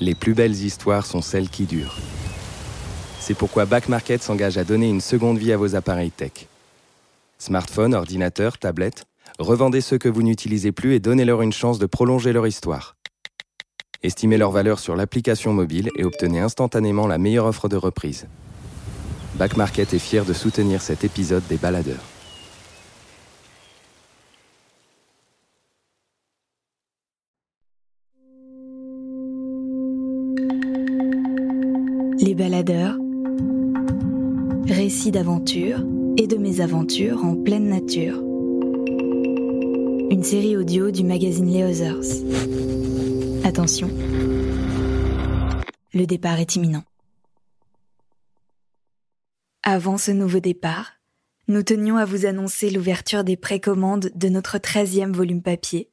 Les plus belles histoires sont celles qui durent. C'est pourquoi Back Market s'engage à donner une seconde vie à vos appareils tech. Smartphones, ordinateurs, tablettes, revendez ceux que vous n'utilisez plus et donnez-leur une chance de prolonger leur histoire. Estimez leur valeur sur l'application mobile et obtenez instantanément la meilleure offre de reprise. Back Market est fier de soutenir cet épisode des baladeurs. Récits d'aventure et de mésaventures en pleine nature. Une série audio du magazine Les Others. Attention, le départ est imminent. Avant ce nouveau départ, nous tenions à vous annoncer l'ouverture des précommandes de notre 13e volume papier.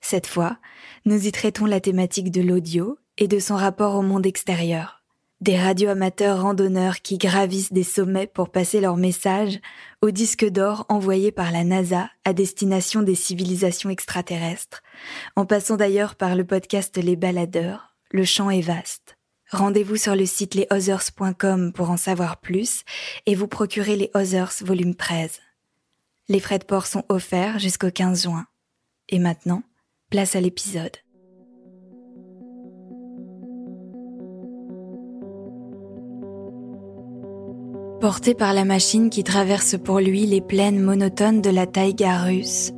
Cette fois, nous y traitons la thématique de l'audio et de son rapport au monde extérieur des radioamateurs randonneurs qui gravissent des sommets pour passer leur message au disque d'or envoyé par la NASA à destination des civilisations extraterrestres, en passant d'ailleurs par le podcast Les Baladeurs, le champ est vaste. Rendez-vous sur le site lesothers.com pour en savoir plus et vous procurer les Others volume 13. Les frais de port sont offerts jusqu'au 15 juin. Et maintenant, place à l'épisode. Porté par la machine qui traverse pour lui les plaines monotones de la taïga russe,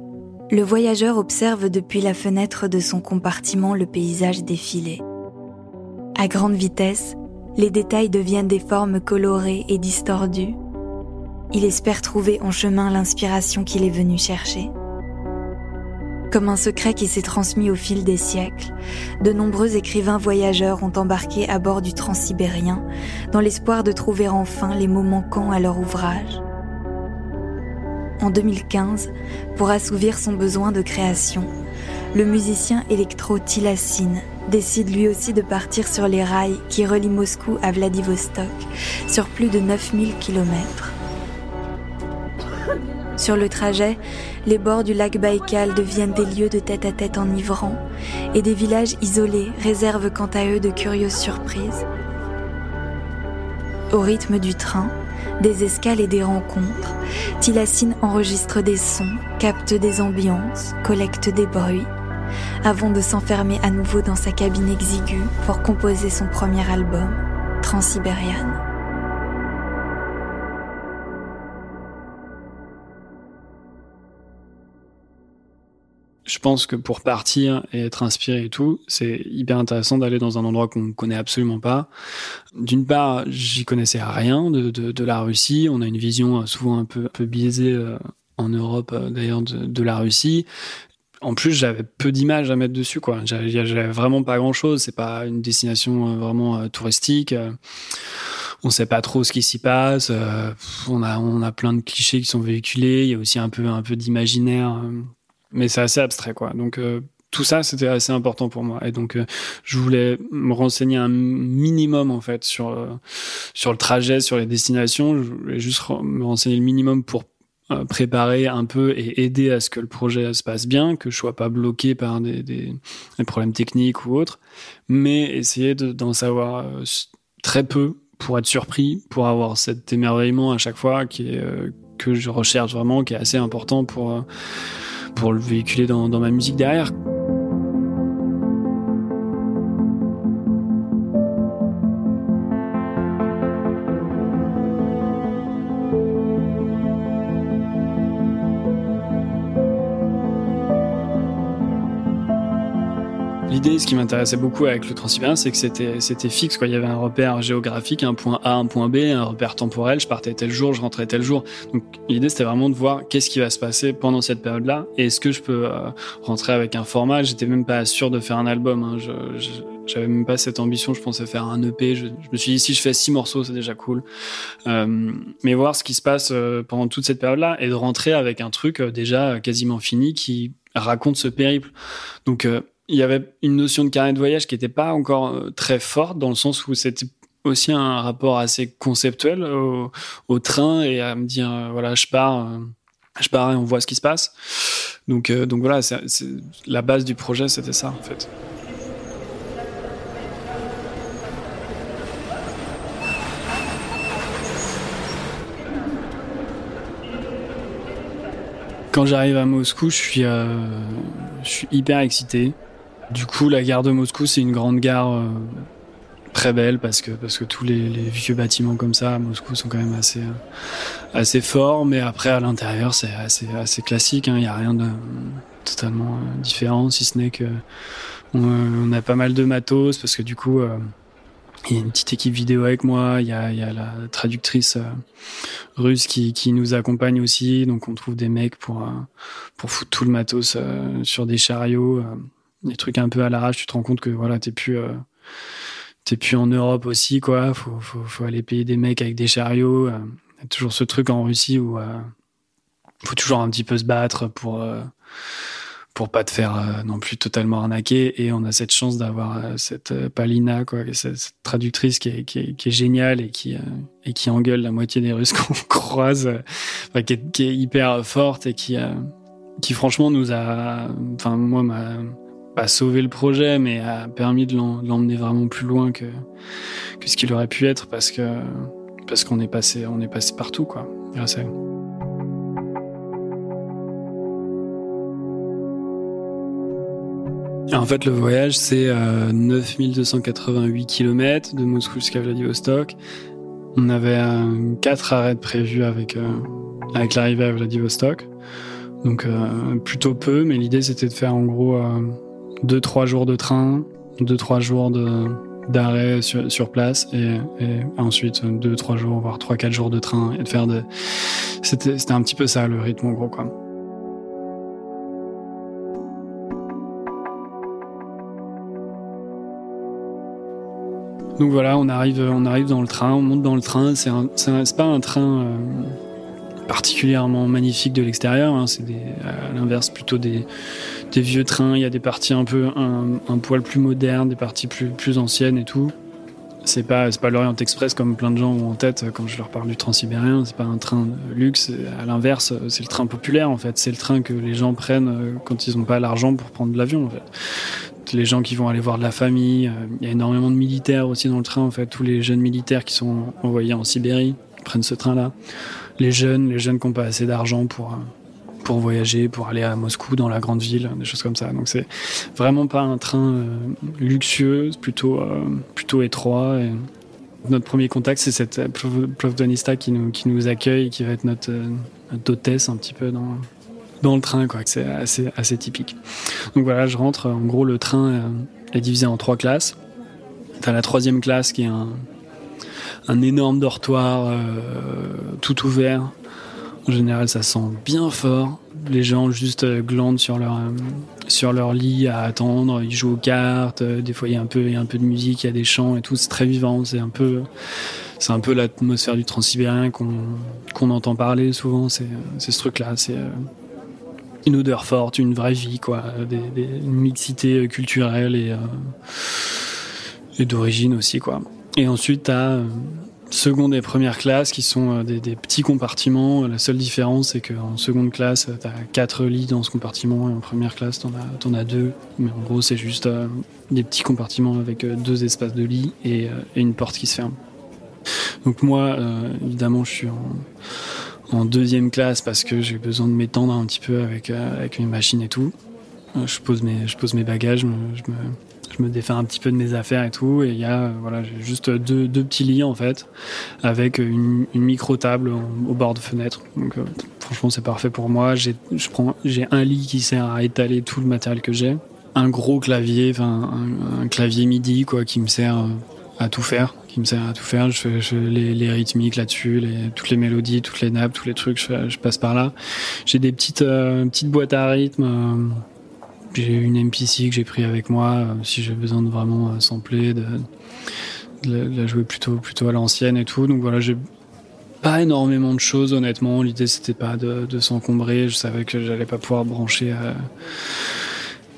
le voyageur observe depuis la fenêtre de son compartiment le paysage défilé. À grande vitesse, les détails deviennent des formes colorées et distordues. Il espère trouver en chemin l'inspiration qu'il est venu chercher. Comme un secret qui s'est transmis au fil des siècles, de nombreux écrivains voyageurs ont embarqué à bord du transsibérien dans l'espoir de trouver enfin les mots manquants à leur ouvrage. En 2015, pour assouvir son besoin de création, le musicien électro Tilassine décide lui aussi de partir sur les rails qui relient Moscou à Vladivostok sur plus de 9000 km. Sur le trajet, les bords du lac Baïkal deviennent des lieux de tête-à-tête enivrants et des villages isolés réservent quant à eux de curieuses surprises. Au rythme du train, des escales et des rencontres, Tilassine enregistre des sons, capte des ambiances, collecte des bruits, avant de s'enfermer à nouveau dans sa cabine exiguë pour composer son premier album, Transsibériane. Pense que pour partir et être inspiré et tout, c'est hyper intéressant d'aller dans un endroit qu'on connaît absolument pas. D'une part, j'y connaissais rien de, de, la Russie. On a une vision euh, souvent un peu, biaisée euh, en Europe, euh, d'ailleurs, de, la Russie. En plus, j'avais peu d'images à mettre dessus, quoi. J'avais vraiment pas grand chose. C'est pas une destination vraiment touristique. On sait pas trop ce qui s'y passe. On a, on a plein de clichés qui sont véhiculés. Il y a aussi un peu, un peu d'imaginaire mais c'est assez abstrait, quoi. Donc, euh, tout ça, c'était assez important pour moi. Et donc, euh, je voulais me renseigner un minimum, en fait, sur, euh, sur le trajet, sur les destinations. Je voulais juste me renseigner le minimum pour préparer un peu et aider à ce que le projet se passe bien, que je sois pas bloqué par des, des, des problèmes techniques ou autres, mais essayer d'en savoir très peu pour être surpris, pour avoir cet émerveillement à chaque fois qui est, que je recherche vraiment, qui est assez important pour pour le véhiculer dans, ma musique derrière. L'idée, ce qui m'intéressait beaucoup avec le Transsibérien, c'est que c'était c'était fixe. Quoi. Il y avait un repère géographique, un point A, un point B, un repère temporel. Je partais tel jour, je rentrais tel jour. Donc l'idée, c'était vraiment de voir qu'est-ce qui va se passer pendant cette période-là. Et est-ce que je peux euh, rentrer avec un format? J'étais même pas sûr de faire un album. Hein. Je, j'avais même pas cette ambition. Je pensais faire un EP. Je, me suis dit si je fais six morceaux, c'est déjà cool. Euh, mais voir ce qui se passe euh, pendant toute cette période-là et de rentrer avec un truc déjà quasiment fini qui raconte ce périple. Donc il y avait une notion de carnet de voyage qui n'était pas encore euh, très forte, dans le sens où c'était aussi un rapport assez conceptuel au, train et à me dire, euh, voilà, je pars, euh, je pars et on voit ce qui se passe. Donc, donc voilà, c la base du projet, c'était ça, en fait. Quand j'arrive à Moscou, je suis, je suis hyper excité. Du coup, la gare de Moscou, c'est une grande gare très belle parce que parce que tous les, vieux bâtiments comme ça à Moscou sont quand même assez assez forts mais après à l'intérieur c'est assez assez classique il hein. n'y a rien de totalement euh, différent si ce n'est que on, a pas mal de matos parce que du coup euh, il y a une petite équipe vidéo avec moi, il y a, y a la traductrice euh, russe qui, qui nous accompagne aussi, donc on trouve des mecs pour pour foutre tout le matos sur des chariots, des trucs un peu à l'arrache. Tu te rends compte que voilà, t'es plus t'es plus en Europe aussi, quoi. Faut, faut, aller payer des mecs avec des chariots. Euh, y a toujours ce truc en Russie où euh, faut toujours un petit peu se battre pour euh, pour pas te faire euh, non plus totalement arnaquer. Et on a cette chance d'avoir cette Palina, quoi, cette, traductrice qui est, qui est, qui est géniale et qui et qui engueule la moitié des Russes qu'on croise, qui est, qui, est, hyper forte et qui qui franchement nous a, enfin moi ma pas sauvé le projet, mais a permis de l'emmener vraiment plus loin que, que ce qu'il aurait pu être parce que parce qu'on est passé on est passé partout quoi grâce à elle. En fait, le voyage, c'est euh, 9288 km de Moscou jusqu'à Vladivostok. On avait euh, quatre arrêts prévus avec, euh, avec l'arrivée à Vladivostok. Donc euh, plutôt peu, mais l'idée c'était de faire en gros 2-3 jours de train, 2-3 jours d'arrêt sur, place et, ensuite 2-3 jours, voire 3-4 jours de train et de faire de... C'était un petit peu ça le rythme en gros quoi. Donc voilà, on arrive, on arrive dans le train, on monte dans le train. C'est pas un train euh, particulièrement magnifique de l'extérieur. Hein. C'est à l'inverse plutôt des, vieux trains. Il y a des parties un peu un, poil plus modernes, des parties plus, plus anciennes et tout. C'est pas pas l'Orient Express comme plein de gens ont en tête quand je leur parle du Transsibérien. C'est pas un train de luxe. À l'inverse, c'est le train populaire en fait. C'est le train que les gens prennent euh, quand ils n'ont pas l'argent pour prendre l'avion en fait les gens qui vont aller voir de la famille. Euh, il y a énormément de militaires aussi dans le train, en fait. Tous les jeunes militaires qui sont envoyés en Sibérie prennent ce train-là les jeunes, les jeunes qui n'ont pas assez d'argent pour euh, pour voyager, pour aller à Moscou dans la grande ville, des choses comme ça. Donc c'est vraiment pas un train euh, luxueux, plutôt euh, plutôt étroit. Notre premier contact, c'est cette Plovdonista qui nous qui nous accueille, qui va être notre, notre hôtesse un petit peu dans dans le train, quoi. C'est assez assez typique. Donc voilà, je rentre. En gros, le train est divisé en trois classes. T'as la troisième classe qui est un un énorme dortoir euh, tout ouvert. En général, ça sent bien fort. Les gens juste euh, glandent sur leur euh, sur leur lit à attendre. Ils jouent aux cartes. Des fois, il y a un peu il y a un peu de musique, il y a des chants et tout. C'est très vivant. C'est un peu peu l'atmosphère du transsibérien qu'on qu'on entend parler souvent. C'est c'est ce truc-là. C'est une odeur forte, une vraie vie, quoi, des, une mixité culturelle et, et d'origine aussi, quoi. Et ensuite, tu as euh, seconde et première classe qui sont euh, des, petits compartiments. La seule différence, c'est qu'en seconde classe, tu as quatre lits dans ce compartiment et en première classe, tu en, as deux. Mais en gros, c'est juste euh, des petits compartiments avec deux espaces de lit et, une porte qui se ferme. Donc moi, évidemment, je suis en, deuxième classe parce que j'ai besoin de m'étendre un petit peu avec, avec mes machines et tout. Je pose mes, bagages, je me défais un petit peu de mes affaires et tout. Et il y a voilà, j'ai juste deux, deux, petits lits en fait, avec une, une micro table au bord de fenêtre. Donc euh, franchement, c'est parfait pour moi. J'ai, je prends, j'ai un lit qui sert à étaler tout le matériel que j'ai, un gros clavier, un, clavier MIDI quoi, qui me sert euh, à tout faire, qui me sert à tout faire. Je fais je, les, les, rythmiques là-dessus, toutes les mélodies, toutes les nappes, tous les trucs, je, je passe par là. J'ai des petites, euh, petites boîtes à rythme j'ai une MPC que j'ai pris avec moi euh, si j'ai besoin de vraiment euh, sampler, de, la jouer plutôt plutôt à l'ancienne et tout. Donc voilà, j'ai pas énormément de choses honnêtement. L'idée c'était pas de, s'encombrer. Je savais que j'allais pas pouvoir brancher euh,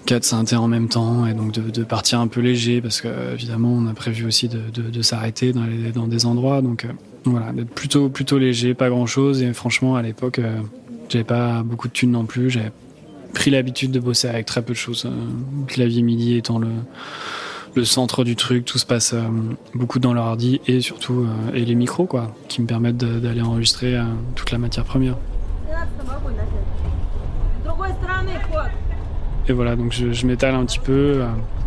quatre synthés en même temps et donc de, partir un peu léger parce que évidemment on a prévu aussi de, s'arrêter dans, dans, des endroits. Donc voilà, d'être plutôt plutôt léger, pas grand chose. Et franchement à l'époque j'avais pas beaucoup de thunes non plus. Pris l'habitude de bosser avec très peu de choses. Euh, clavier MIDI étant le, le centre du truc, tout se passe euh, beaucoup dans l'ordi et surtout euh, et les micros quoi, qui me permettent d'aller enregistrer toute la matière première. et voilà, donc je, m'étale un petit peu,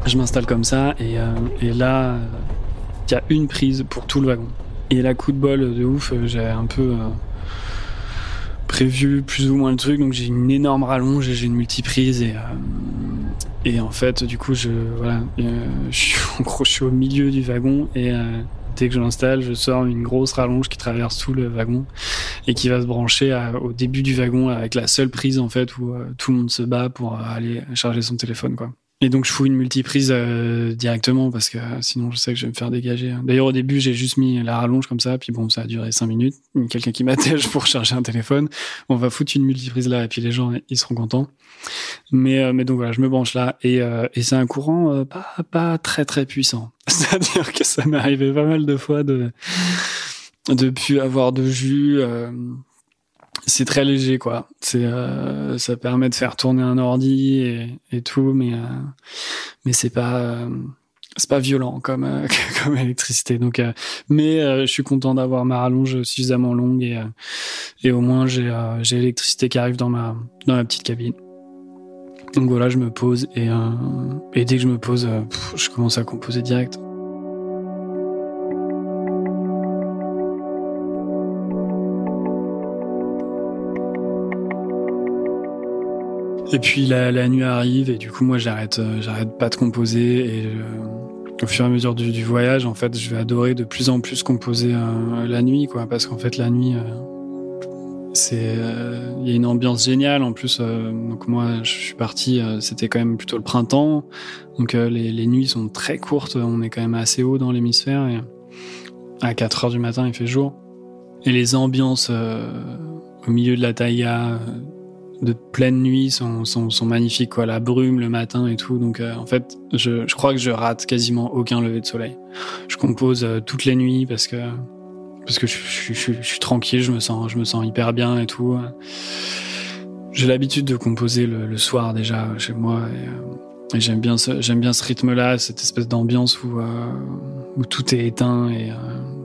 je m'installe comme ça, et, et là, il y a une prise pour tout le wagon. Et là, coup de bol de ouf, j'ai un peu prévu plus ou moins le truc, donc j'ai une énorme rallonge et j'ai une multiprise et et en fait, du coup, je voilà, je suis en je suis au milieu du wagon et dès que je l'installe, je sors une grosse rallonge qui traverse tout le wagon et qui va se brancher au début du wagon avec la seule prise en fait où tout le monde se bat pour aller charger son téléphone quoi. Et donc je fous une multiprise euh, directement parce que sinon je sais que je vais me faire dégager. D'ailleurs au début j'ai juste mis la rallonge comme ça, puis bon ça a duré cinq minutes. Quelqu'un qui m'attège pour charger un téléphone. On va foutre une multiprise là et puis les gens ils seront contents. Mais euh, mais donc voilà je me branche là et, euh, et c'est un courant pas pas très très puissant. C'est-à-dire que ça m'est arrivé pas mal de fois de de plus avoir de jus c'est très léger quoi. C'est euh, ça permet de faire tourner un ordi et, et tout, mais euh, mais c'est pas euh, c'est pas violent comme euh, comme électricité. Donc, mais je suis content d'avoir ma rallonge suffisamment longue et et au moins j'ai j'ai l'électricité qui arrive dans ma dans ma petite cabine. Donc voilà, je me pose et et dès que je me pose, je commence à composer direct. Et puis la, la, nuit arrive et du coup moi j'arrête euh, j'arrête pas de composer et euh, au fur et à mesure du, du, voyage en fait je vais adorer de plus en plus composer euh, la nuit quoi parce qu'en fait la nuit c'est il y a une ambiance géniale en plus donc moi je suis parti c'était quand même plutôt le printemps donc les, les, nuits sont très courtes on est quand même assez haut dans l'hémisphère et à 4 heures du matin il fait jour et les ambiances au milieu de la taïga de pleine nuit sont, sont, sont, magnifiques, quoi. La brume le matin et tout. Donc, euh, en fait, je, je, crois que je rate quasiment aucun lever de soleil. Je compose euh, toutes les nuits parce que, parce que je, suis tranquille, je me sens, je me sens hyper bien et tout. J'ai l'habitude de composer le, soir déjà chez moi et, euh, et j'aime bien ce, j'aime bien ce rythme-là, cette espèce d'ambiance où, où tout est éteint et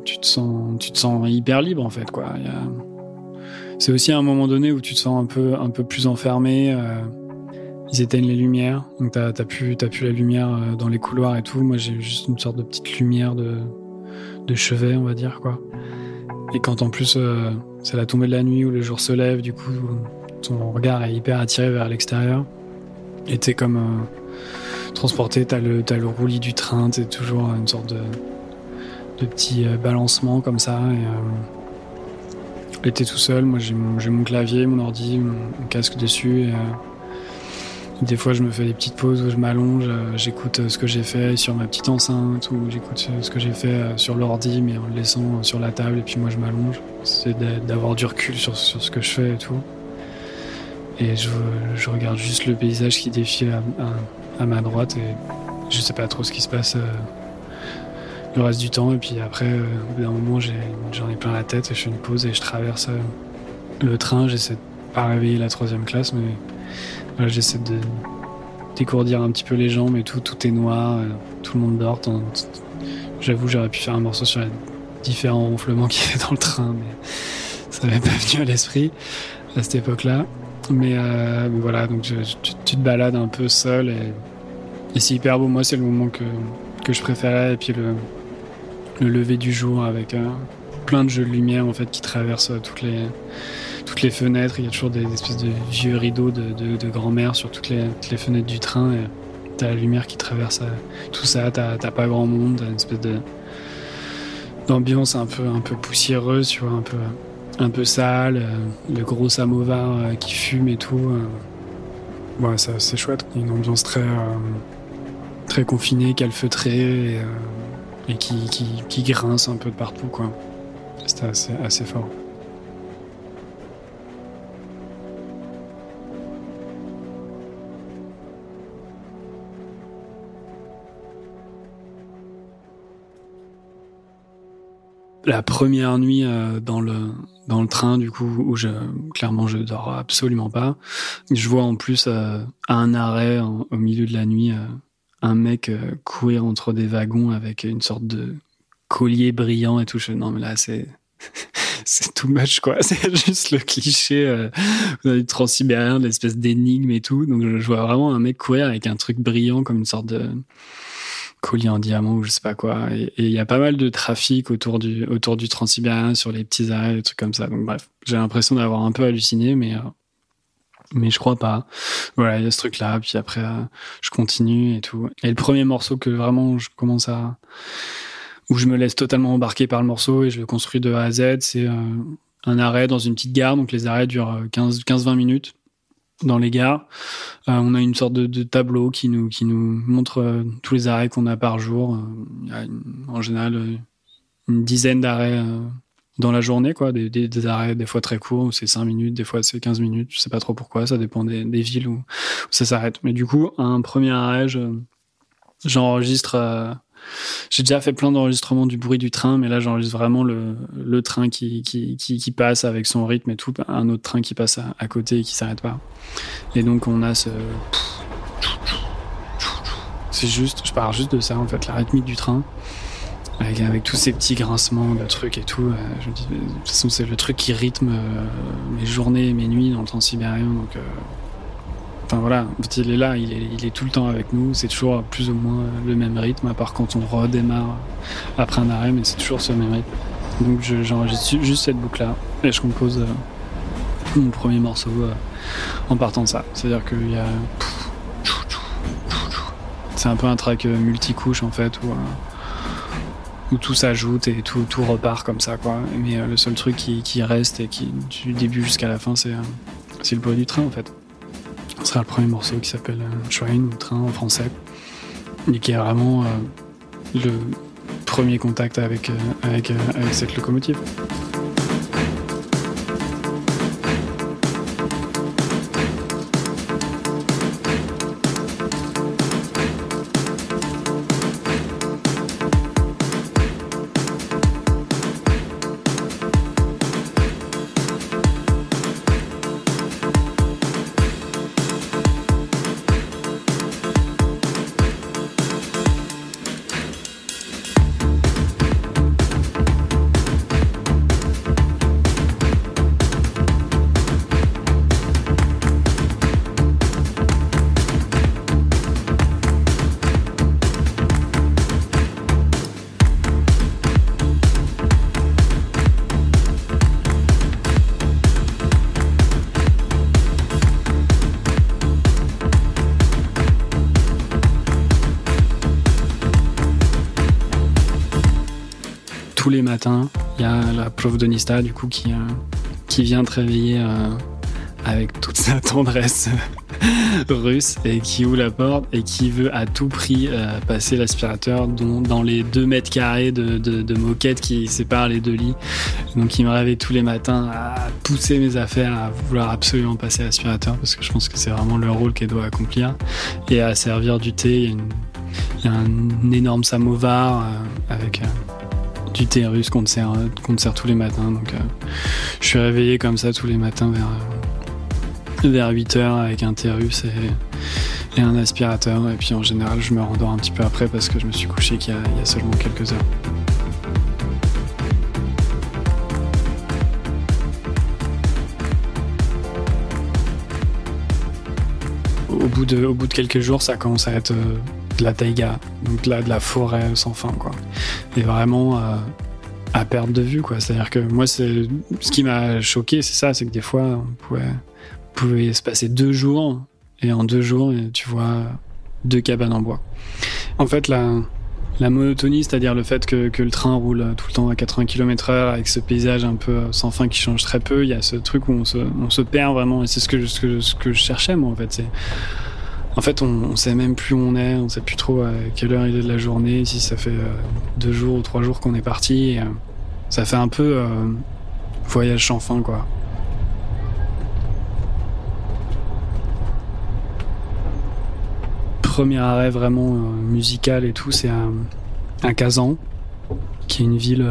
tu te sens, tu te sens hyper libre en fait, quoi. C'est aussi un moment donné où tu te sens un peu, un peu plus enfermé. Euh, ils éteignent les lumières, donc t'as as plus, plus la lumière euh, dans les couloirs et tout. Moi, j'ai juste une sorte de petite lumière de, de chevet, on va dire quoi. Et quand en plus euh, c'est la tombée de la nuit où le jour se lève, du coup, ton regard est hyper attiré vers l'extérieur. Et t'es comme euh, transporté, t'as le, as le roulis du train, t'es toujours une sorte de, de petit balancement comme ça. J'étais tout seul, moi j'ai mon, clavier, mon ordi, mon, casque dessus. Euh, des fois je me fais des petites pauses où je m'allonge, euh, j'écoute euh, ce que j'ai fait sur ma petite enceinte ou j'écoute ce que j'ai fait sur l'ordi mais en le laissant sur la table et puis moi je m'allonge. C'est d'avoir du recul sur, sur, ce que je fais et tout. Et je, je regarde juste le paysage qui défile à, à, ma droite et je sais pas trop ce qui se passe le reste du temps. Et puis après, euh, au bout d'un moment, j'en ai, plein la tête et je fais une pause et je traverse euh, le train. J'essaie de pas réveiller la troisième classe, mais voilà, j'essaie de décourdir un petit peu les gens, mais tout, tout est noir, euh, tout le monde dort. J'avoue, j'aurais pu faire un morceau sur les différents ronflements qu'il y avait dans le train, mais ça m'avait pas venu à l'esprit à cette époque-là. Mais, voilà, donc tu, te balades un peu seul et, c'est hyper beau. Moi, c'est le moment que, que je préférais. Et puis le, le lever du jour avec euh, plein de jeux de lumière en fait qui traversent euh, toutes les toutes les fenêtres. Il y a toujours des, espèces de vieux rideaux de, de, grand-mère sur toutes les, les, fenêtres du train. Et t'as la lumière qui traverse euh, tout ça. T'as pas grand monde. T'as une espèce de d'ambiance un peu un peu poussiéreuse, tu vois, un peu un peu sale. le gros samovar qui fume et tout. Ouais, c'est chouette. Une ambiance très très confinée, calfeutrée et et qui, qui, qui, grince un peu de partout, quoi. C'était assez, assez fort. la première nuit euh, dans le dans le train du coup où je clairement je dors absolument pas je vois en plus euh, un arrêt au milieu de la nuit euh, un mec euh, courir entre des wagons avec une sorte de collier brillant et tout. non, mais là, c'est. c'est too much quoi. C'est juste le cliché euh, du transsibérien, l'espèce d'énigme et tout. Donc je, vois vraiment un mec courir avec un truc brillant comme une sorte de collier en diamant ou je sais pas quoi. Et il y a pas mal de trafic autour du autour du transsibérien sur les petits arrêts, des trucs comme ça. Donc bref, j'ai l'impression d'avoir un peu halluciné, mais euh, mais je crois pas. Voilà, il y a ce truc-là. Puis après, euh, je continue et tout. Et le premier morceau que vraiment je commence à où je me laisse totalement embarquer par le morceau et je le construis de A à Z, c'est euh, un arrêt dans une petite gare. Donc les arrêts durent 15-20 minutes dans les gares. Euh, on a une sorte de, tableau qui nous qui nous montre euh, tous les arrêts qu'on a par jour. En général une dizaine d'arrêts dans la journée, quoi, des, arrêts des fois très courts, c'est 5 minutes, des fois c'est 15 minutes, je sais pas trop pourquoi, ça dépend des, villes où, ça s'arrête. Mais du coup, un premier arrêt, j'enregistre j'ai déjà fait plein d'enregistrements du bruit du train, mais là j'enregistre vraiment le, train qui, passe avec son rythme et tout, un autre train qui passe à, côté et qui s'arrête pas. Et donc on a ce... C'est juste, je parle juste de ça en fait, la rythmique du train. Avec, tous ces petits grincements de trucs et tout. Euh, je dis, de toute façon, c'est le truc qui rythme euh, mes journées et mes nuits dans le temps sibérien. Donc, euh, Enfin voilà, il est là, il est, tout le temps avec nous. C'est toujours plus ou moins le même rythme, à part quand on redémarre après un arrêt, mais c'est toujours ce même rythme. Donc j'enregistre juste cette boucle-là et je compose mon premier morceau en partant de ça. C'est-à-dire qu'il y a. C'est un peu un track multicouche en fait, où, tout s'ajoute et tout, tout repart comme ça, quoi. Mais le seul truc qui, qui, reste et qui, du début jusqu'à la fin, c'est le bruit du train en fait. Ce sera le premier morceau qui s'appelle euh, Train ou Train en français, et qui est vraiment euh, le premier contact avec, euh, avec, avec cette locomotive. Y a la prof de Nista, du coup, qui, euh, qui vient te réveiller euh, avec toute sa tendresse russe et qui ouvre la porte et qui veut à tout prix euh, passer l'aspirateur dans, les deux mètres carrés de, de, moquette qui séparent les deux lits. Donc il me réveille tous les matins à pousser mes affaires, à vouloir absolument passer l'aspirateur parce que je pense que c'est vraiment le rôle qu'elle doit accomplir et à servir du thé. Il y a, un énorme samovar avec du thé qu'on te sert, tous les matins. Donc, euh, je suis réveillé comme ça tous les matins vers, euh, vers 8 heures avec un thé et, un aspirateur. Et puis en général, je me rendors un petit peu après parce que je me suis couché qu'il y, y a seulement quelques heures. Au bout, de, au bout de quelques jours, ça commence à être euh, de la taïga, donc là de la forêt sans fin quoi. Et vraiment euh, à perte de vue quoi. C'est-à-dire que moi c'est ce qui m'a choqué, c'est ça, c'est que des fois on pouvait, pouvait se passer deux jours et en deux jours tu vois deux cabanes en bois. En fait la la monotonie, c'est-à-dire le fait que, le train roule tout le temps à 80 km/h avec ce paysage un peu sans fin qui change très peu, il y a ce truc où on se, perd vraiment et c'est ce que, que, ce que je cherchais moi en fait. En fait, on, on sait même plus où on est, on sait plus trop à quelle heure il est de la journée, si ça fait euh, deux jours ou trois jours qu'on est parti. Euh, ça fait un peu euh, voyage sans fin, quoi. Premier arrêt vraiment musical et tout, c'est à, Kazan, qui est une ville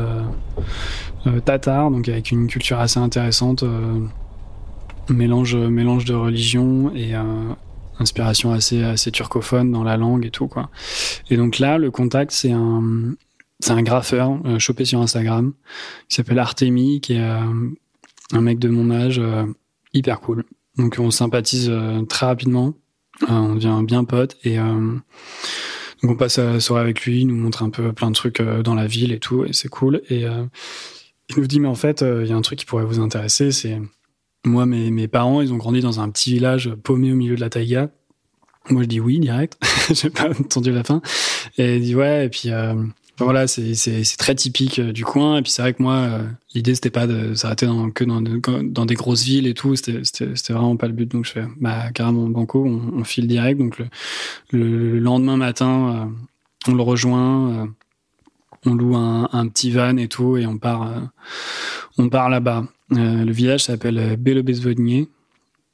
tatar, donc avec une culture assez intéressante, mélange mélange de religion et inspiration assez assez turcophone dans la langue et tout quoi. Et donc là, le contact, c'est un un graffeur chopé sur Instagram qui s'appelle Artemi, qui est un mec de mon âge hyper cool. Donc on sympathise très rapidement, on devient bien pote et donc on passe la soirée avec lui, il nous montre un peu plein de trucs dans la ville et tout, et c'est cool. Et il nous dit mais en fait, il y a un truc qui pourrait vous intéresser, c'est moi mes, mes parents, ils ont grandi dans un petit village paumé au milieu de la taïga. Moi je dis oui direct, j'ai pas entendu la fin. Et il dit ouais et puis euh, voilà c'est très typique euh, du coin. Et puis c'est vrai que moi euh, l'idée c'était pas de s'arrêter dans, que dans, dans des grosses villes et tout. C'était vraiment pas le but. Donc je fais bah carrément banco on, file direct. Donc le, le lendemain matin on le rejoint on loue un, petit van et tout et on part on part là-bas. Le village s'appelle Belobezvodnier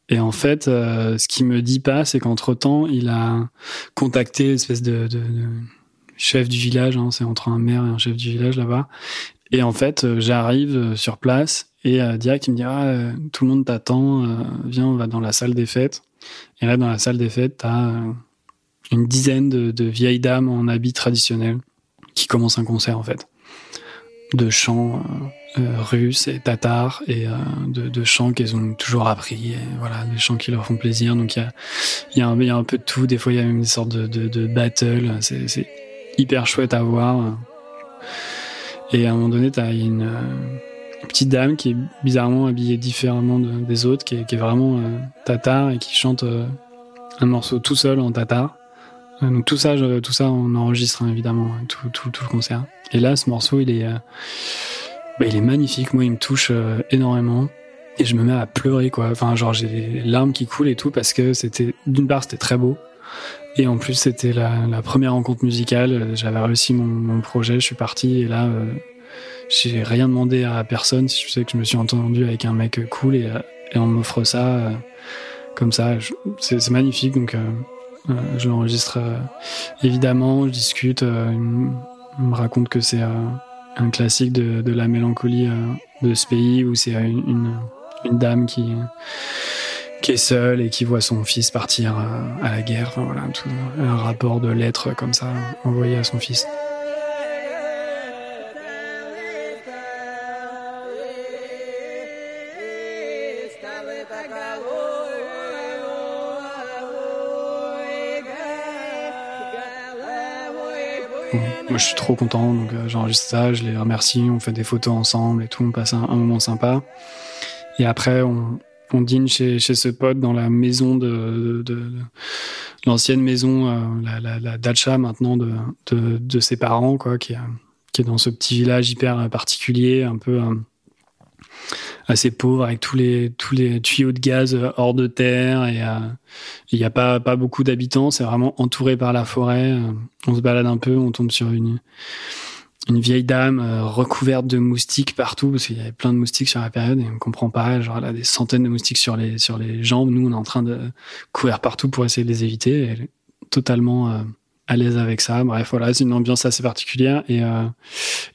et en fait, euh, ce qui me dit pas, c'est qu'entre temps, il a contacté de, de, de, chef du village. Hein, c'est entre un maire et un chef du village là-bas. Et en fait, euh, j'arrive euh, sur place et direct, il me dit ah, tout le monde t'attend. viens, on va dans la salle des fêtes. Et là, dans la salle des fêtes, t'as une dizaine de, vieilles dames en habits traditionnels qui commencent un concert en fait de chants euh, russes et tatars et euh, de, chants qu'ils ont toujours appris. Voilà, des chants qui leur font plaisir. Donc il y a, un peu de tout. Des fois, il y a même des sortes de, de, hyper chouette à voir. Et à un moment donné, tu as une, euh, petite dame qui est bizarrement habillée différemment des autres, qui est, vraiment tatar et qui chante un morceau tout seul en tatar. Donc tout ça, tout ça, on enregistre hein, évidemment hein, tout, tout, tout, le concert. Et là, ce morceau, il est, bah, il est magnifique. Moi, il me touche euh, énormément. Et je me mets à pleurer, quoi. Enfin, genre, j'ai des larmes qui coulent et tout parce que c'était, d'une part, c'était très beau. Et en plus, c'était la, première rencontre musicale. J'avais réussi mon, projet, je suis parti. Et là, euh, j'ai rien demandé à personne. Je sais que je me suis entendu avec un mec cool et, euh, on m'offre ça euh, comme ça. C'est magnifique. Donc, je l'enregistre évidemment. Je discute. il me raconte que c'est un classique de, la mélancolie de ce pays où c'est une, dame qui, qui est seule et qui voit son fils partir à, à la guerre. Enfin, voilà, un rapport de lettres comme ça envoyé à son fils. Moi, je suis trop content, donc euh, j'enregistre ça, je les remercie, on fait des photos ensemble et tout, on passe un moment sympa. Et après, on, on dîne chez, chez ce pote dans la maison de, de, l'ancienne maison, euh, la, la, dacha maintenant de, ses parents, quoi, qui, qui est dans ce petit village hyper particulier, un peu euh, assez pauvre avec tous les tous les tuyaux de gaz euh, hors de terre et euh, il n'y a pas pas beaucoup d'habitants c'est vraiment entouré par la forêt on se balade un peu on tombe sur une une vieille dame recouverte de moustiques partout parce qu'il y avait plein de moustiques sur la période et on comprend pas genre elle a des centaines de moustiques sur les sur les jambes nous on est en train de courir partout pour essayer de les éviter elle est totalement à l'aise avec ça. Bref, voilà, c'est une ambiance assez particulière et euh,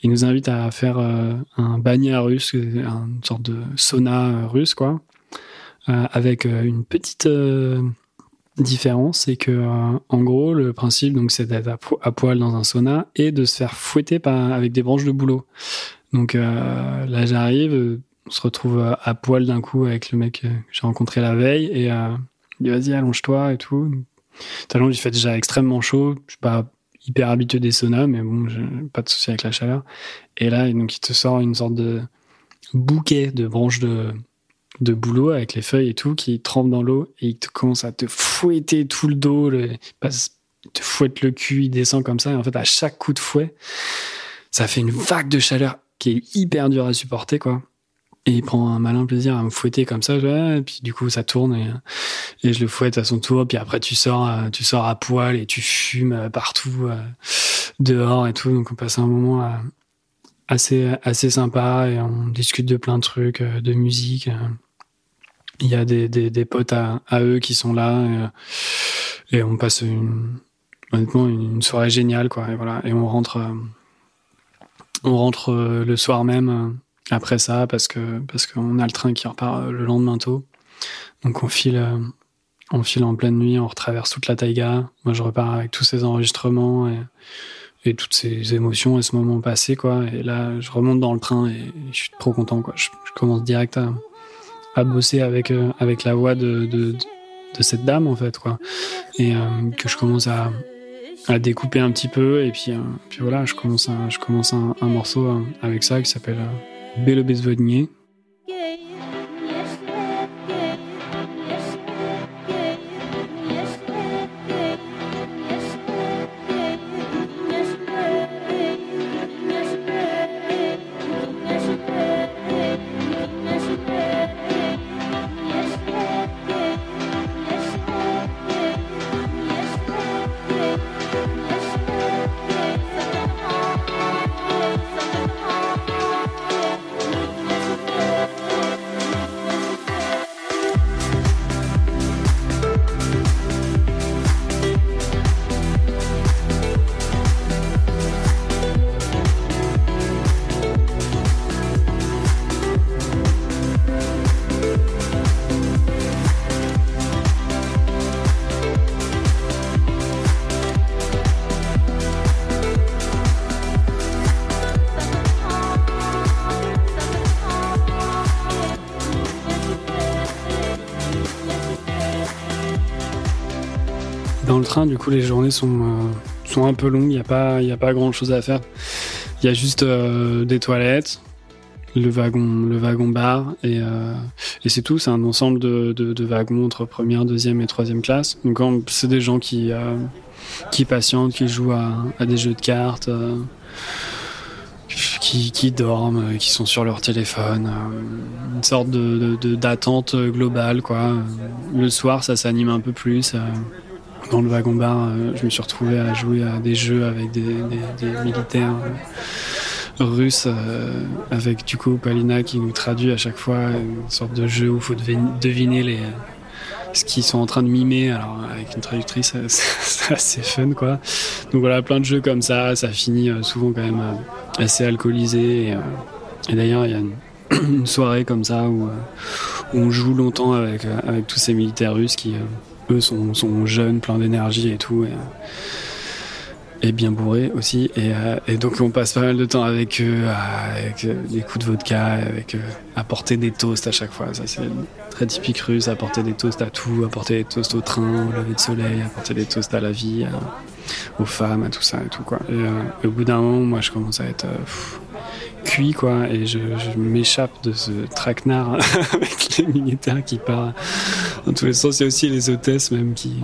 il nous invite à faire euh, un bagnat russe, une sorte de sauna russe, quoi, euh, avec euh, une petite euh, différence, c'est que euh, en gros, le principe donc c'est d'être à, poil dans un sauna et de se faire fouetter par, avec des branches de bouleau. Donc là, j'arrive, on se retrouve à poil d'un coup avec le mec que j'ai rencontré la veille et il dit vas-y allonge-toi et tout Talon, il fait déjà extrêmement chaud. Je suis pas hyper habitué des saunas, mais bon, j'ai pas de souci avec la chaleur. Et là, donc, il te sort une sorte de bouquet de branches de, de boulot avec les feuilles et tout qui trempent dans l'eau et il te commence à te fouetter tout le dos, le, il te fouette le cul, il descend comme ça. Et en fait, à chaque coup de fouet, ça fait une vague de chaleur qui est hyper dure à supporter, quoi. Et il prend un malin plaisir à me fouetter comme ça, et puis du coup ça tourne et, et je le fouette à son tour. Puis après tu sors, euh, tu sors à poil et tu fumes euh, partout euh, dehors et tout. Donc on passe un moment assez assez sympa et on discute de plein de trucs, de musique. Il y a des, des, potes à, eux qui sont là et, et on passe une, honnêtement une, soirée géniale quoi. Et voilà et on rentre on rentre le soir même après ça parce que parce qu'on a le train qui repart euh, le lendemain tôt. Donc on file euh, on file en pleine nuit, on retraverse toute la taïga. Moi je repars avec tous ces enregistrements et toutes ces émotions et ce moment passé quoi. Et là, je remonte dans le train et je suis trop content quoi. Je, commence direct à, bosser avec euh, avec la voix de, de, cette dame en fait quoi, et euh, que je commence à découper un petit peu et puis, euh, puis voilà, je commence je commence un morceau avec ça qui s'appelle Belle Du coup, les journées sont, euh, sont un peu longues. Il n'y a, pas, a pas grand chose à faire. Il y a juste euh, des toilettes, le wagon, le wagon bar, et, euh, et c'est tout. C'est un ensemble de, de, wagons entre première, deuxième et troisième classe. Donc, c'est des gens qui, qui patientent, qui jouent à, à des jeux de cartes. Qui, qui, dorment, qui sont sur leur téléphone, une sorte de d'attente globale quoi. Le soir, ça s'anime un peu plus dans le wagon bar, euh, je me suis retrouvé à jouer à des jeux avec des, militaires euh, russes, euh, avec du coup Palina qui nous traduit à chaque fois une sorte de jeu où il faut deviner les, ce qu'ils sont en train de mimer. Alors avec une traductrice, c'est assez fun quoi. Donc voilà, plein de jeux comme ça, ça finit souvent quand même assez alcoolisé. Et, d'ailleurs, il y a une, soirée comme ça où, on joue longtemps avec, avec tous ces militaires russes qui eux sont, jeunes, pleins d'énergie et tout. Et, bien bourrés aussi. Euh, et, donc on passe pas mal de temps avec eux, avec euh, des coups de vodka, avec euh, apporter des toasts à chaque fois. Ça c'est très typique russe, apporter des toasts à tout, apporter des toasts au train, au lever de soleil, apporter des toasts à la vie, aux femmes, à tout ça et tout quoi. Et, au bout d'un moment, moi je commence à être cuit quoi et je, m'échappe de ce traquenard avec les militaires qui partent dans tous les sens. Il y a aussi les hôtesses même qui,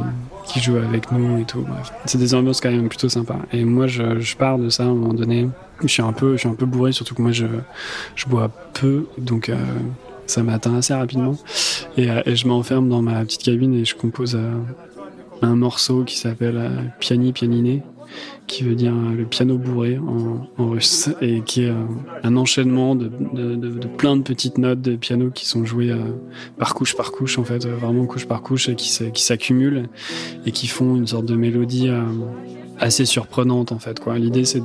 qui jouent avec nous et tout. Bref c'est des ambiances quand même plutôt sympas. Et moi je, je pars de ça à un moment donné. Je suis un peu je suis un peu bourré surtout que moi je, je bois peu donc euh, ça m'atteint assez rapidement. Et, euh, et je m'enferme dans ma petite cabine et je compose euh, un morceau qui s'appelle Piani Pianiné qui veut dire le piano bourré en, russe, et qui est un enchaînement de, plein de petites notes de piano qui sont jouées euh, par couche par couche, en fait, vraiment couche par couche, qui, s'accumulent et qui font une sorte de mélodie euh, assez surprenante, en fait. Quoi. L'idée, c'est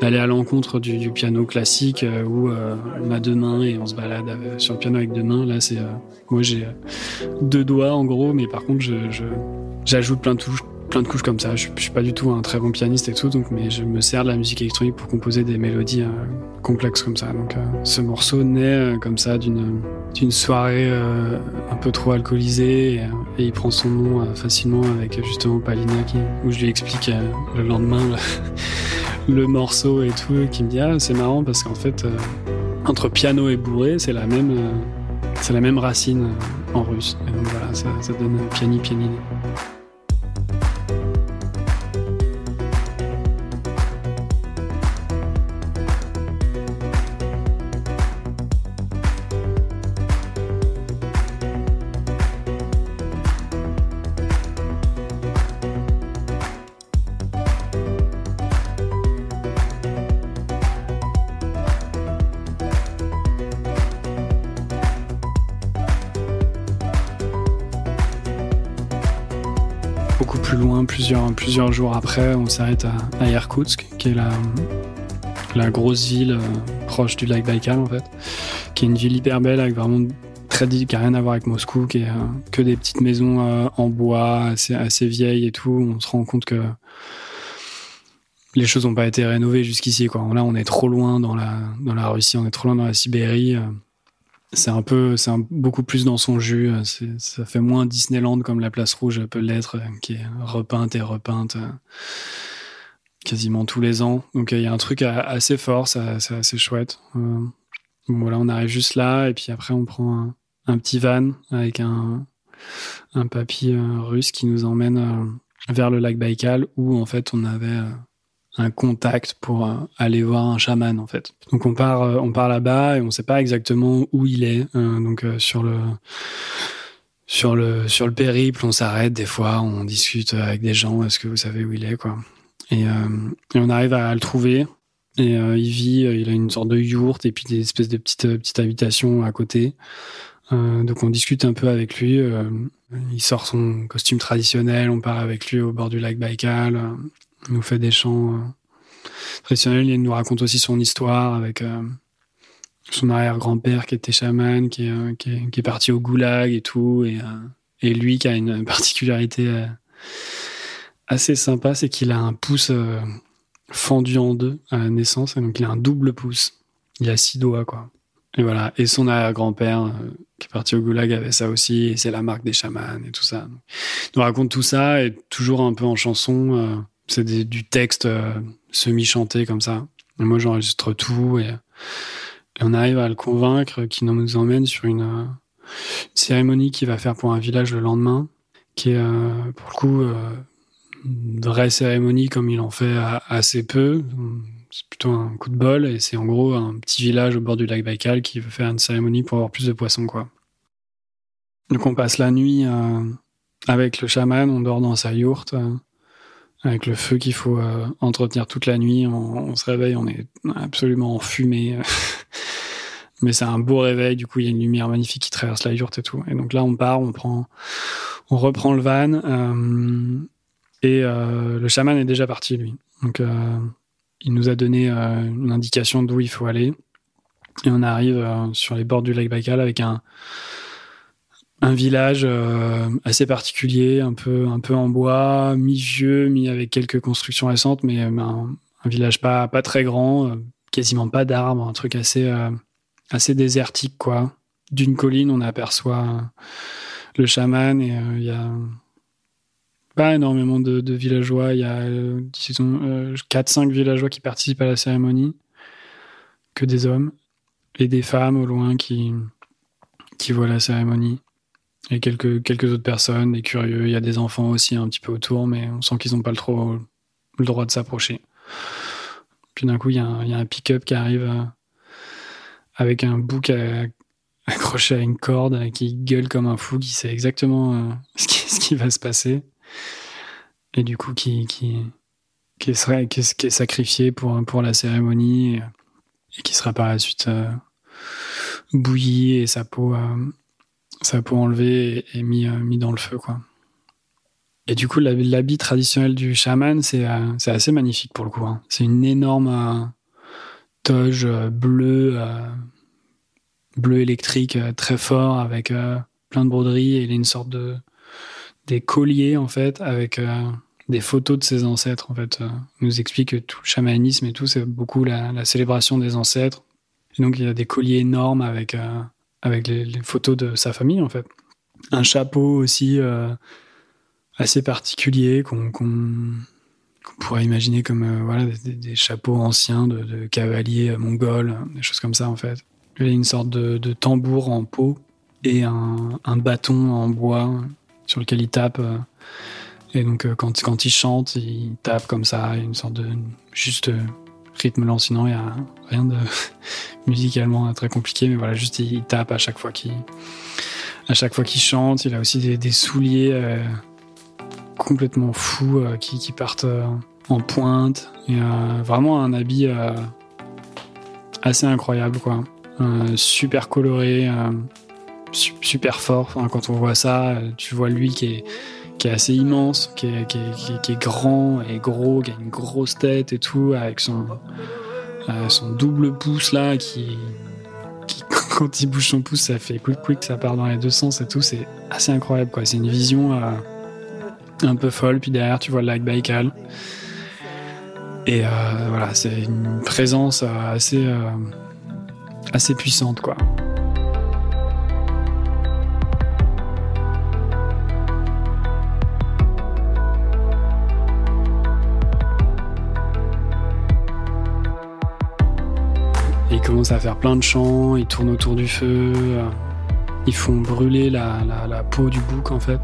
d'aller à l'encontre du, piano classique euh, où on a deux mains et on se balade sur le piano avec deux mains. Là, c'est moi j'ai deux doigts en gros, mais par contre, j'ajoute plein de touches plein de couches comme ça. Je, suis pas du tout un très bon pianiste et tout, donc mais je me sers de la musique électronique pour composer des mélodies euh, complexes comme ça. Donc euh, ce morceau naît euh, comme ça d'une d'une soirée un peu trop alcoolisée et, il prend son nom facilement avec justement Palina qui, où je lui explique le lendemain le, morceau et tout, et qui me dit ah c'est marrant parce qu'en fait entre piano et bourré c'est la même c'est la même racine en russe. Donc voilà, ça, ça donne piani pianine. Plusieurs jours après, on s'arrête à, Irkoutsk, qui est la, la grosse ville euh, proche du lac Baïkal en fait, qui est une ville hyper belle avec vraiment très qui a rien à voir avec Moscou, qui est euh, que des petites maisons euh, en bois assez, assez vieilles et tout. On se rend compte que les choses n'ont pas été rénovées jusqu'ici. Quoi. Là, on est trop loin dans la, dans la Russie, on est trop loin dans la Sibérie. C'est un peu, c'est beaucoup plus dans son jus. Ça fait moins Disneyland comme la place rouge peut l'être, qui est repeinte et repeinte quasiment tous les ans. Donc il y a un truc assez fort, c'est assez chouette. voilà, on arrive juste là et puis après on prend un, petit van avec un, un papy russe qui nous emmène vers le lac Baïkal où en fait on avait euh, un contact pour euh, aller voir un chaman en fait. Donc on part euh, on part là-bas et on sait pas exactement où il est. donc sur le sur le sur le périple, on s'arrête des fois, on discute avec des gens. Est-ce que vous savez où il est quoi et, on arrive à le trouver. Et il vit, il a une sorte de yourte et puis des espèces de petites petites habitations à côté. donc on discute un peu avec lui. Il sort son costume traditionnel, on part avec lui au bord du lac Baïkal, il nous fait des chants euh, traditionnels, il nous raconte aussi son histoire avec euh, son arrière-grand-père qui était chaman, euh, qui est, parti au goulag et tout, et, lui qui a une particularité assez sympa, c'est qu'il a un pouce fendu en deux à la naissance, donc il a un double pouce. Il a six doigts, quoi. Et voilà. Et son arrière-grand-père, qui est parti au goulag, avait ça aussi. C'est la marque des chamans et tout ça. il nous raconte tout ça et toujours un peu en chanson. C'est du texte euh, semi-chanté comme ça. Moi, j'enregistre tout et, on arrive à le convaincre qu'il nous emmène sur une, cérémonie qu'il va faire pour un village le lendemain, qui est pour le coup une vraie cérémonie comme il en fait assez peu c'est plutôt un coup de bol et c'est en gros un petit village au bord du lac Baïkal qui veut faire une cérémonie pour avoir plus de poissons quoi. Donc on passe la nuit euh, avec le chaman, on dort dans sa yourte euh, avec le feu qu'il faut euh, entretenir toute la nuit. On, se réveille, on est absolument enfumé. Mais c'est un beau réveil, du coup il y a une lumière magnifique qui traverse la yourte et tout. Et donc là on part, on prend, on reprend le van et le chaman est déjà parti lui. Donc il nous a donné euh, une indication d'où il faut aller. Et on arrive euh, sur les bords du lac Baïkal avec un, un village euh, assez particulier, un peu, un peu en bois, mi-vieux, mi avec quelques constructions récentes, mais un, village pas, pas très grand, quasiment pas d'arbres, un truc assez, assez désertique, quoi. D'une colline, on aperçoit le chaman et il y a pas énormément de, villageois. Il y a, euh, disons, 4-5 euh, villageois qui participent à la cérémonie, que des hommes, et des femmes au loin qui, qui voient la cérémonie. Et quelques, quelques autres personnes, des curieux. Il y a des enfants aussi un petit peu autour, mais on sent qu'ils n'ont pas le, trop, le droit de s'approcher. Puis d'un coup, il y a un, pick-up qui arrive euh, avec un bouc accroché à une corde qui gueule comme un fou, qui sait exactement ce, ce qui va se passer et du coup qui, qui, qui, qui, est sacrifié pour, pour la cérémonie et, qui sera par la suite euh, bouilli et sa peau, euh, sa peau enlevée et, mis, euh, mis dans le feu. Quoi. Et du coup, l'habit traditionnel du chaman, c'est assez magnifique pour le coup. Hein. C'est une énorme toge bleue, bleu électrique très fort avec plein de broderies et il a une sorte de des colliers en fait avec euh, des photos de ses ancêtres en fait. Euh, nous explique que tout le chamanisme et tout c'est beaucoup la, célébration des ancêtres. Et donc il y a des colliers énormes avec euh, avec les, photos de sa famille en fait. Un chapeau aussi assez particulier qu'on pourrait imaginer comme voilà des, chapeaux anciens de, cavaliers mongols, des choses comme ça en fait. Il a une sorte de, tambour en peau et un, bâton en bois sur lequel il tape. Euh, et donc, euh, quand, quand il chante, il tape comme ça, une sorte de juste euh, rythme lent. Sinon, il n'y a rien de musicalement très compliqué, mais voilà, juste il, tape à chaque fois qu'il à chante. Il a aussi des, souliers complètement fous qui, qui, partent en pointe. Et vraiment un habit assez incroyable, quoi. super coloré super fort. quand on voit ça, tu vois lui qui est, qui est assez immense, qui est, grand et gros, qui a une grosse tête et tout, avec son, euh, double pouce là, qui, quand il bouge son pouce, ça fait quick quick, ça part dans les deux sens et tout. C'est assez incroyable quoi. C'est une vision euh, un peu folle. Puis derrière, tu vois le lac Baïkal. Et voilà, c'est une présence assez, assez puissante, quoi. Commencent à faire plein de chants, ils tournent autour du feu, ils font brûler la, peau du bouc en fait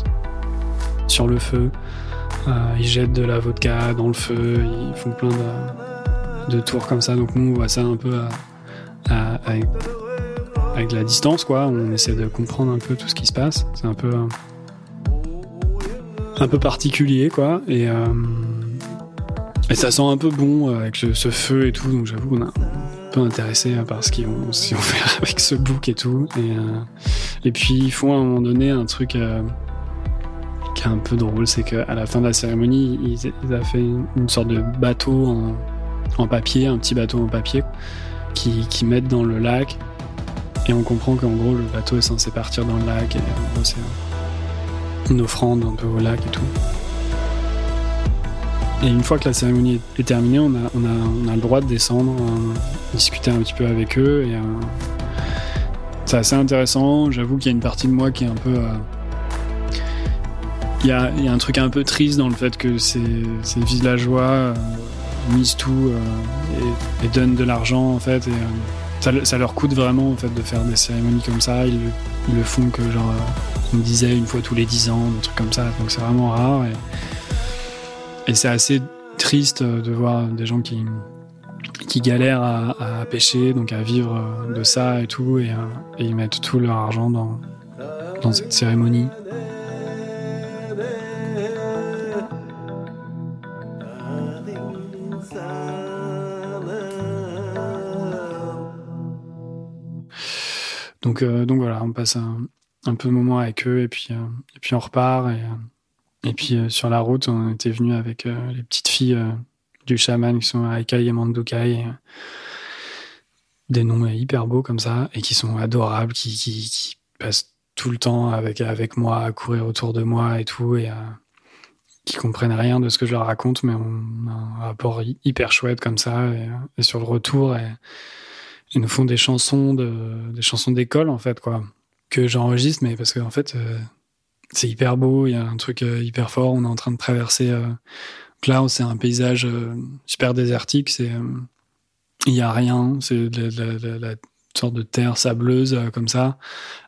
sur le feu. Euh, ils jettent de la vodka dans le feu, ils font plein de, tours comme ça. Donc nous on voit ça un peu avec, la distance quoi. On essaie de comprendre un peu tout ce qui se passe. C'est un peu un peu particulier quoi. Et euh, et ça sent un peu bon avec ce feu et tout. Donc j'avoue qu'on a intéressé par ce qu'ils vont, faire avec ce book et tout. Et, euh, et puis ils font à un moment donné un truc euh, qui est un peu drôle, c'est qu'à la fin de la cérémonie, ils, ils ont fait une, sorte de bateau en, en, papier, un petit bateau en papier, qui, qui mettent dans le lac. Et on comprend qu'en gros le bateau est censé partir dans le lac et c'est une offrande un peu au lac et tout. Et une fois que la cérémonie est terminée, on a, le droit de descendre, euh, discuter un petit peu avec eux. Euh, c'est assez intéressant. J'avoue qu'il y a une partie de moi qui est un peu. Euh, il y, a, un truc un peu triste dans le fait que ces, villageois misent tout et, donnent de l'argent en fait. Ça, leur coûte vraiment en fait de faire des cérémonies comme ça. Ils, le font que genre on disait une fois tous les dix ans, des trucs comme ça. Donc c'est vraiment rare. Et c'est assez triste de voir des gens qui, qui galèrent à, pêcher, donc à vivre de ça et tout, et, euh, et ils mettent tout leur argent dans, dans cette cérémonie. Donc, euh, donc voilà, on passe un, un, peu de moment avec eux et puis, euh, et puis on repart. Et, et puis euh, sur la route, on était venu avec euh, les petites filles euh, du chaman qui sont Aikai et Mandukai. des noms hyper beaux comme ça et qui sont adorables, qui, passent tout le temps avec, avec moi à courir autour de moi et tout. Et qui comprennent rien de ce que je leur raconte, mais on a un rapport hyper chouette comme ça. Et, sur le retour, ils nous font des chansons de, des chansons d'école en fait quoi, que j'enregistre, mais parce qu'en en fait, c'est hyper beau, il y a un truc euh, hyper fort. On est en train de traverser. Euh, là, c'est un paysage euh, super désertique. Il y a rien. C'est la, la, sorte de terre sableuse comme ça,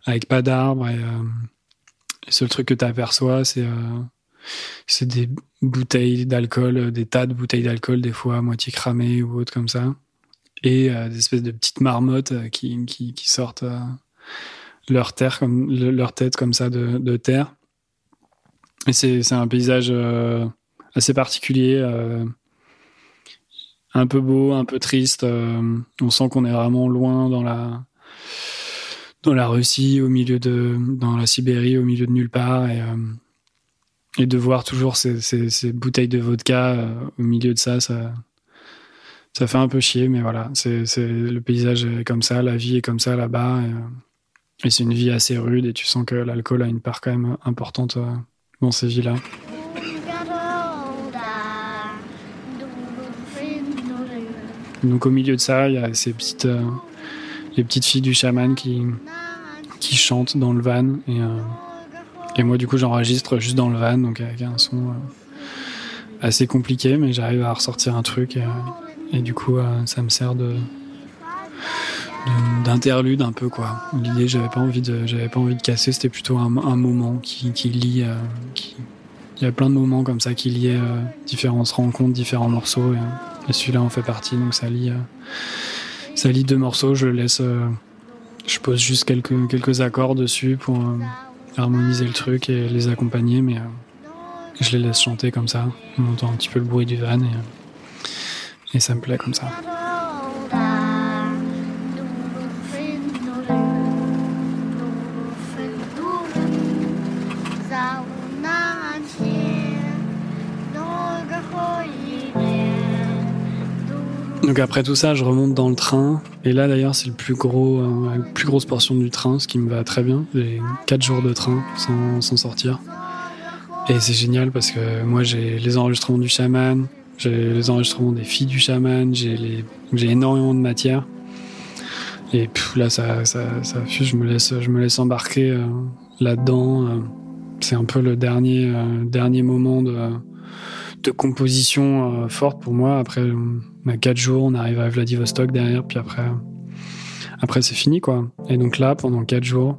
avec pas d'arbres. Et, le seul truc que tu aperçois, c'est des bouteilles d'alcool, des tas de bouteilles d'alcool, des fois à moitié cramées ou autres comme ça, et des espèces de petites marmottes qui, qui, sortent leur terre comme leur tête comme ça de, de terre. Et c'est un paysage euh, assez particulier, euh, un peu beau, un peu triste. Euh, on sent qu'on est vraiment loin dans la dans la Russie, au milieu de dans la Sibérie, au milieu de nulle part, et, de voir toujours ces bouteilles de vodka au milieu de ça, ça ça fait un peu chier, mais voilà, c'est le paysage est comme ça, la vie est comme ça là-bas. Et c'est une vie assez rude et tu sens que l'alcool a une part quand même importante euh, ces vies-là. Donc au milieu de ça, il y a ces petites, euh, les petites filles du chaman qui, qui chantent dans le van. Et, euh, et moi, du coup, j'enregistre juste dans le van, donc avec un son assez compliqué, mais j'arrive à ressortir un truc. et du coup, ça me sert de, d'interlude un peu quoi. L'idée, j'avais pas envie de, j'avais pas envie de casser. C'était plutôt un, moment qui, qui lie, euh, il y a plein de moments comme ça qui lient euh, différentes rencontres, différents morceaux. Et, celui-là en fait partie, donc ça lie, euh, ça lie deux morceaux. Je laisse, je pose juste quelques quelques accords dessus pour harmoniser le truc et les accompagner, mais je les laisse chanter comme ça. On entend un petit peu le bruit du van et, et ça me plaît comme ça. Après tout ça, je remonte dans le train. Et là d'ailleurs, c'est le plus gros, euh, la plus grosse portion du train, ce qui me va très bien. J'ai 4 jours de train sans, sortir. Et c'est génial parce que moi j'ai les enregistrements du chaman, J'ai les enregistrements des filles du chaman, j'ai les... énormément de matière. Et là, ça, ça, ça je me laisse, embarquer euh, là-dedans. Euh. c'est un peu le dernier, dernier moment de, de composition forte pour moi. Après, on a quatre jours, on arrive à Vladivostok derrière, puis après, après c'est fini, quoi. Et donc là, pendant quatre jours,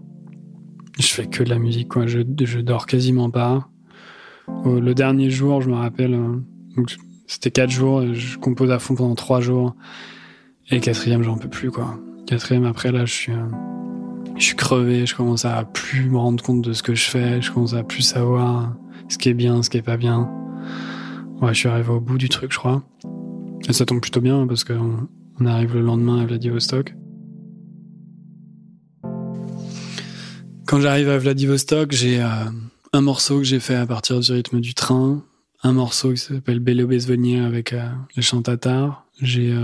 je fais que de la musique, quoi. Je, je dors quasiment pas. Le dernier jour, je me rappelle, c'était quatre jours, je compose à fond pendant trois jours. Et quatrième, j'en peux plus, quoi. Quatrième, après, là, je suis, euh, je suis crevé, je commence à plus me rendre compte de ce que je fais, je commence à plus savoir ce qui est bien, ce qui est pas bien. Ouais, je suis arrivé au bout du truc, je crois. Et ça tombe plutôt bien parce qu'on on arrive le lendemain à Vladivostok. Quand j'arrive à Vladivostok, j'ai euh, un morceau que j'ai fait à partir du rythme du train, un morceau qui s'appelle Bello Bezvenier avec euh, les chants tatars. J'ai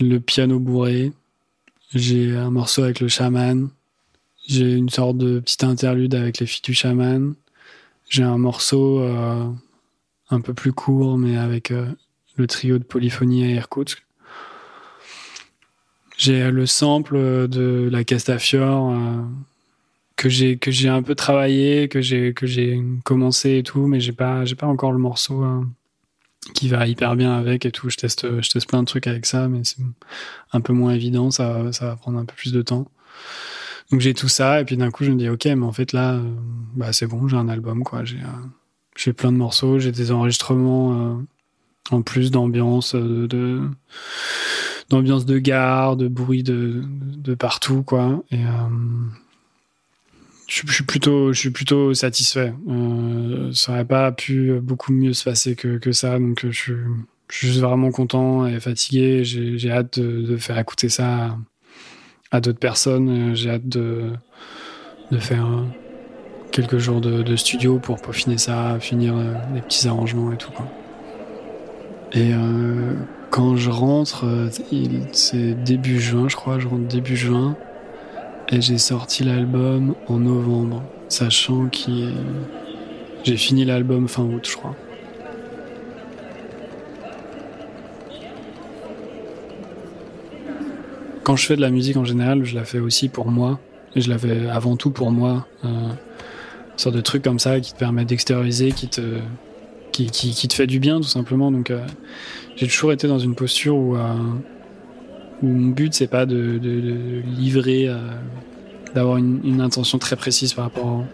le piano bourré, j'ai un morceau avec le chaman. J'ai une sorte de petite interlude avec les filles du chaman. J'ai un morceau euh, un peu plus court, mais avec euh, le trio de polyphonie à Irkoutsk. J'ai le sample de la Castafiore euh, que j'ai un peu travaillé, que j'ai commencé et tout, mais j'ai pas pas encore le morceau qui va hyper bien avec et tout. Je teste, je teste plein de trucs avec ça, mais c'est un peu moins évident. Ça, va prendre un peu plus de temps. Donc j'ai tout ça et puis d'un coup je me dis ok, mais en fait là, euh, bah c'est bon, j'ai un album quoi. J'ai, euh, plein de morceaux, j'ai des enregistrements euh, en plus d'ambiance de, d'ambiance de gare, de bruit de, de partout quoi. Et je, suis plutôt, je suis plutôt satisfait. Euh, ça aurait pas pu beaucoup mieux se passer que, que ça, donc je suis, je suis vraiment content et fatigué. J'ai hâte de, de, faire écouter ça à, d'autres personnes. J'ai hâte de, de faire quelques jours de, de, studio pour peaufiner ça, finir les petits arrangements et tout. Quoi. Et euh, quand je rentre, c'est début juin, je crois, je rentre début juin. Et j'ai sorti l'album en novembre, sachant que j'ai fini l'album fin août, je crois. Quand je fais de la musique en général, je la fais aussi pour moi. Et je la fais avant tout pour moi. Euh, une sorte de truc comme ça qui te permet d'extérioriser, qui te, qui, te fait du bien tout simplement. Donc euh, j'ai toujours été dans une posture où, euh, mon but c'est pas de, livrer, euh, d'avoir une, intention très précise par rapport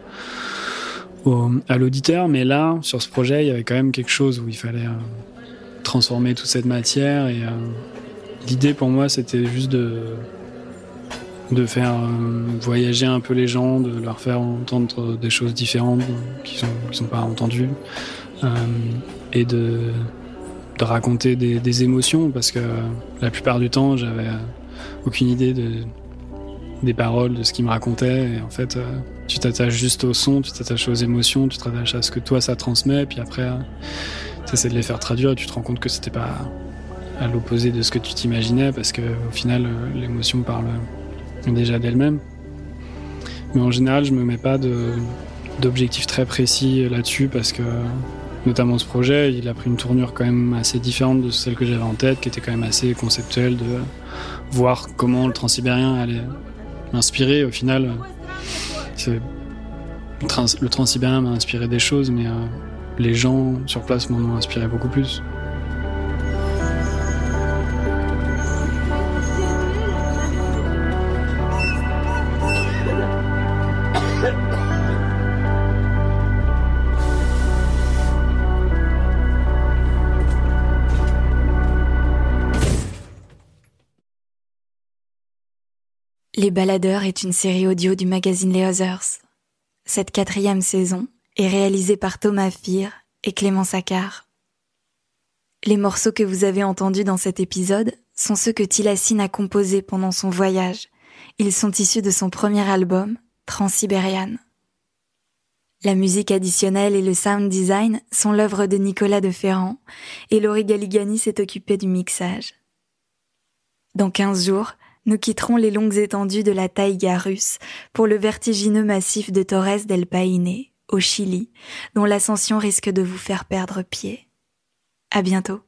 à l'auditeur, mais là, sur ce projet, il y avait quand même quelque chose où il fallait transformer toute cette matière. Et l'idée pour moi c'était juste de de faire voyager un peu les gens, de leur faire entendre des choses différentes qui sont qui sont pas entendues et de raconter des, émotions parce que la plupart du temps j'avais aucune idée de, des paroles de ce qu'il me racontait et en fait tu t'attaches juste au son tu t'attaches aux émotions tu t'attaches à ce que toi ça transmet. Et puis après tu essaies de les faire traduire et tu te rends compte que c'était pas à l'opposé de ce que tu t'imaginais parce que au final l'émotion parle déjà d'elle-même. Mais en général je me mets pas d'objectifs très précis là-dessus parce que notamment ce projet, il a pris une tournure quand même assez différente de celle que j'avais en tête, qui était quand même assez conceptuelle de voir comment le transsibérien allait m'inspirer. Au final, le transsibérien m'a inspiré des choses, mais euh, les gens sur place m'en ont inspiré beaucoup plus. Les Baladeurs est une série audio du magazine Les Others. Cette quatrième saison est réalisée par Thomas Fir et Clément Saccard. Les morceaux que vous avez entendus dans cet épisode sont ceux que Tilassine a composés pendant son voyage. Ils sont issus de son premier album, Transsibériane. La musique additionnelle et le sound design sont l'œuvre de Nicolas de Ferrand et Laurie Galigani s'est occupée du mixage. Dans 15 jours, nous quitterons les longues étendues de la taïga russe pour le vertigineux massif de Torres del Paine, au Chili, dont l'ascension risque de vous faire perdre pied. À bientôt.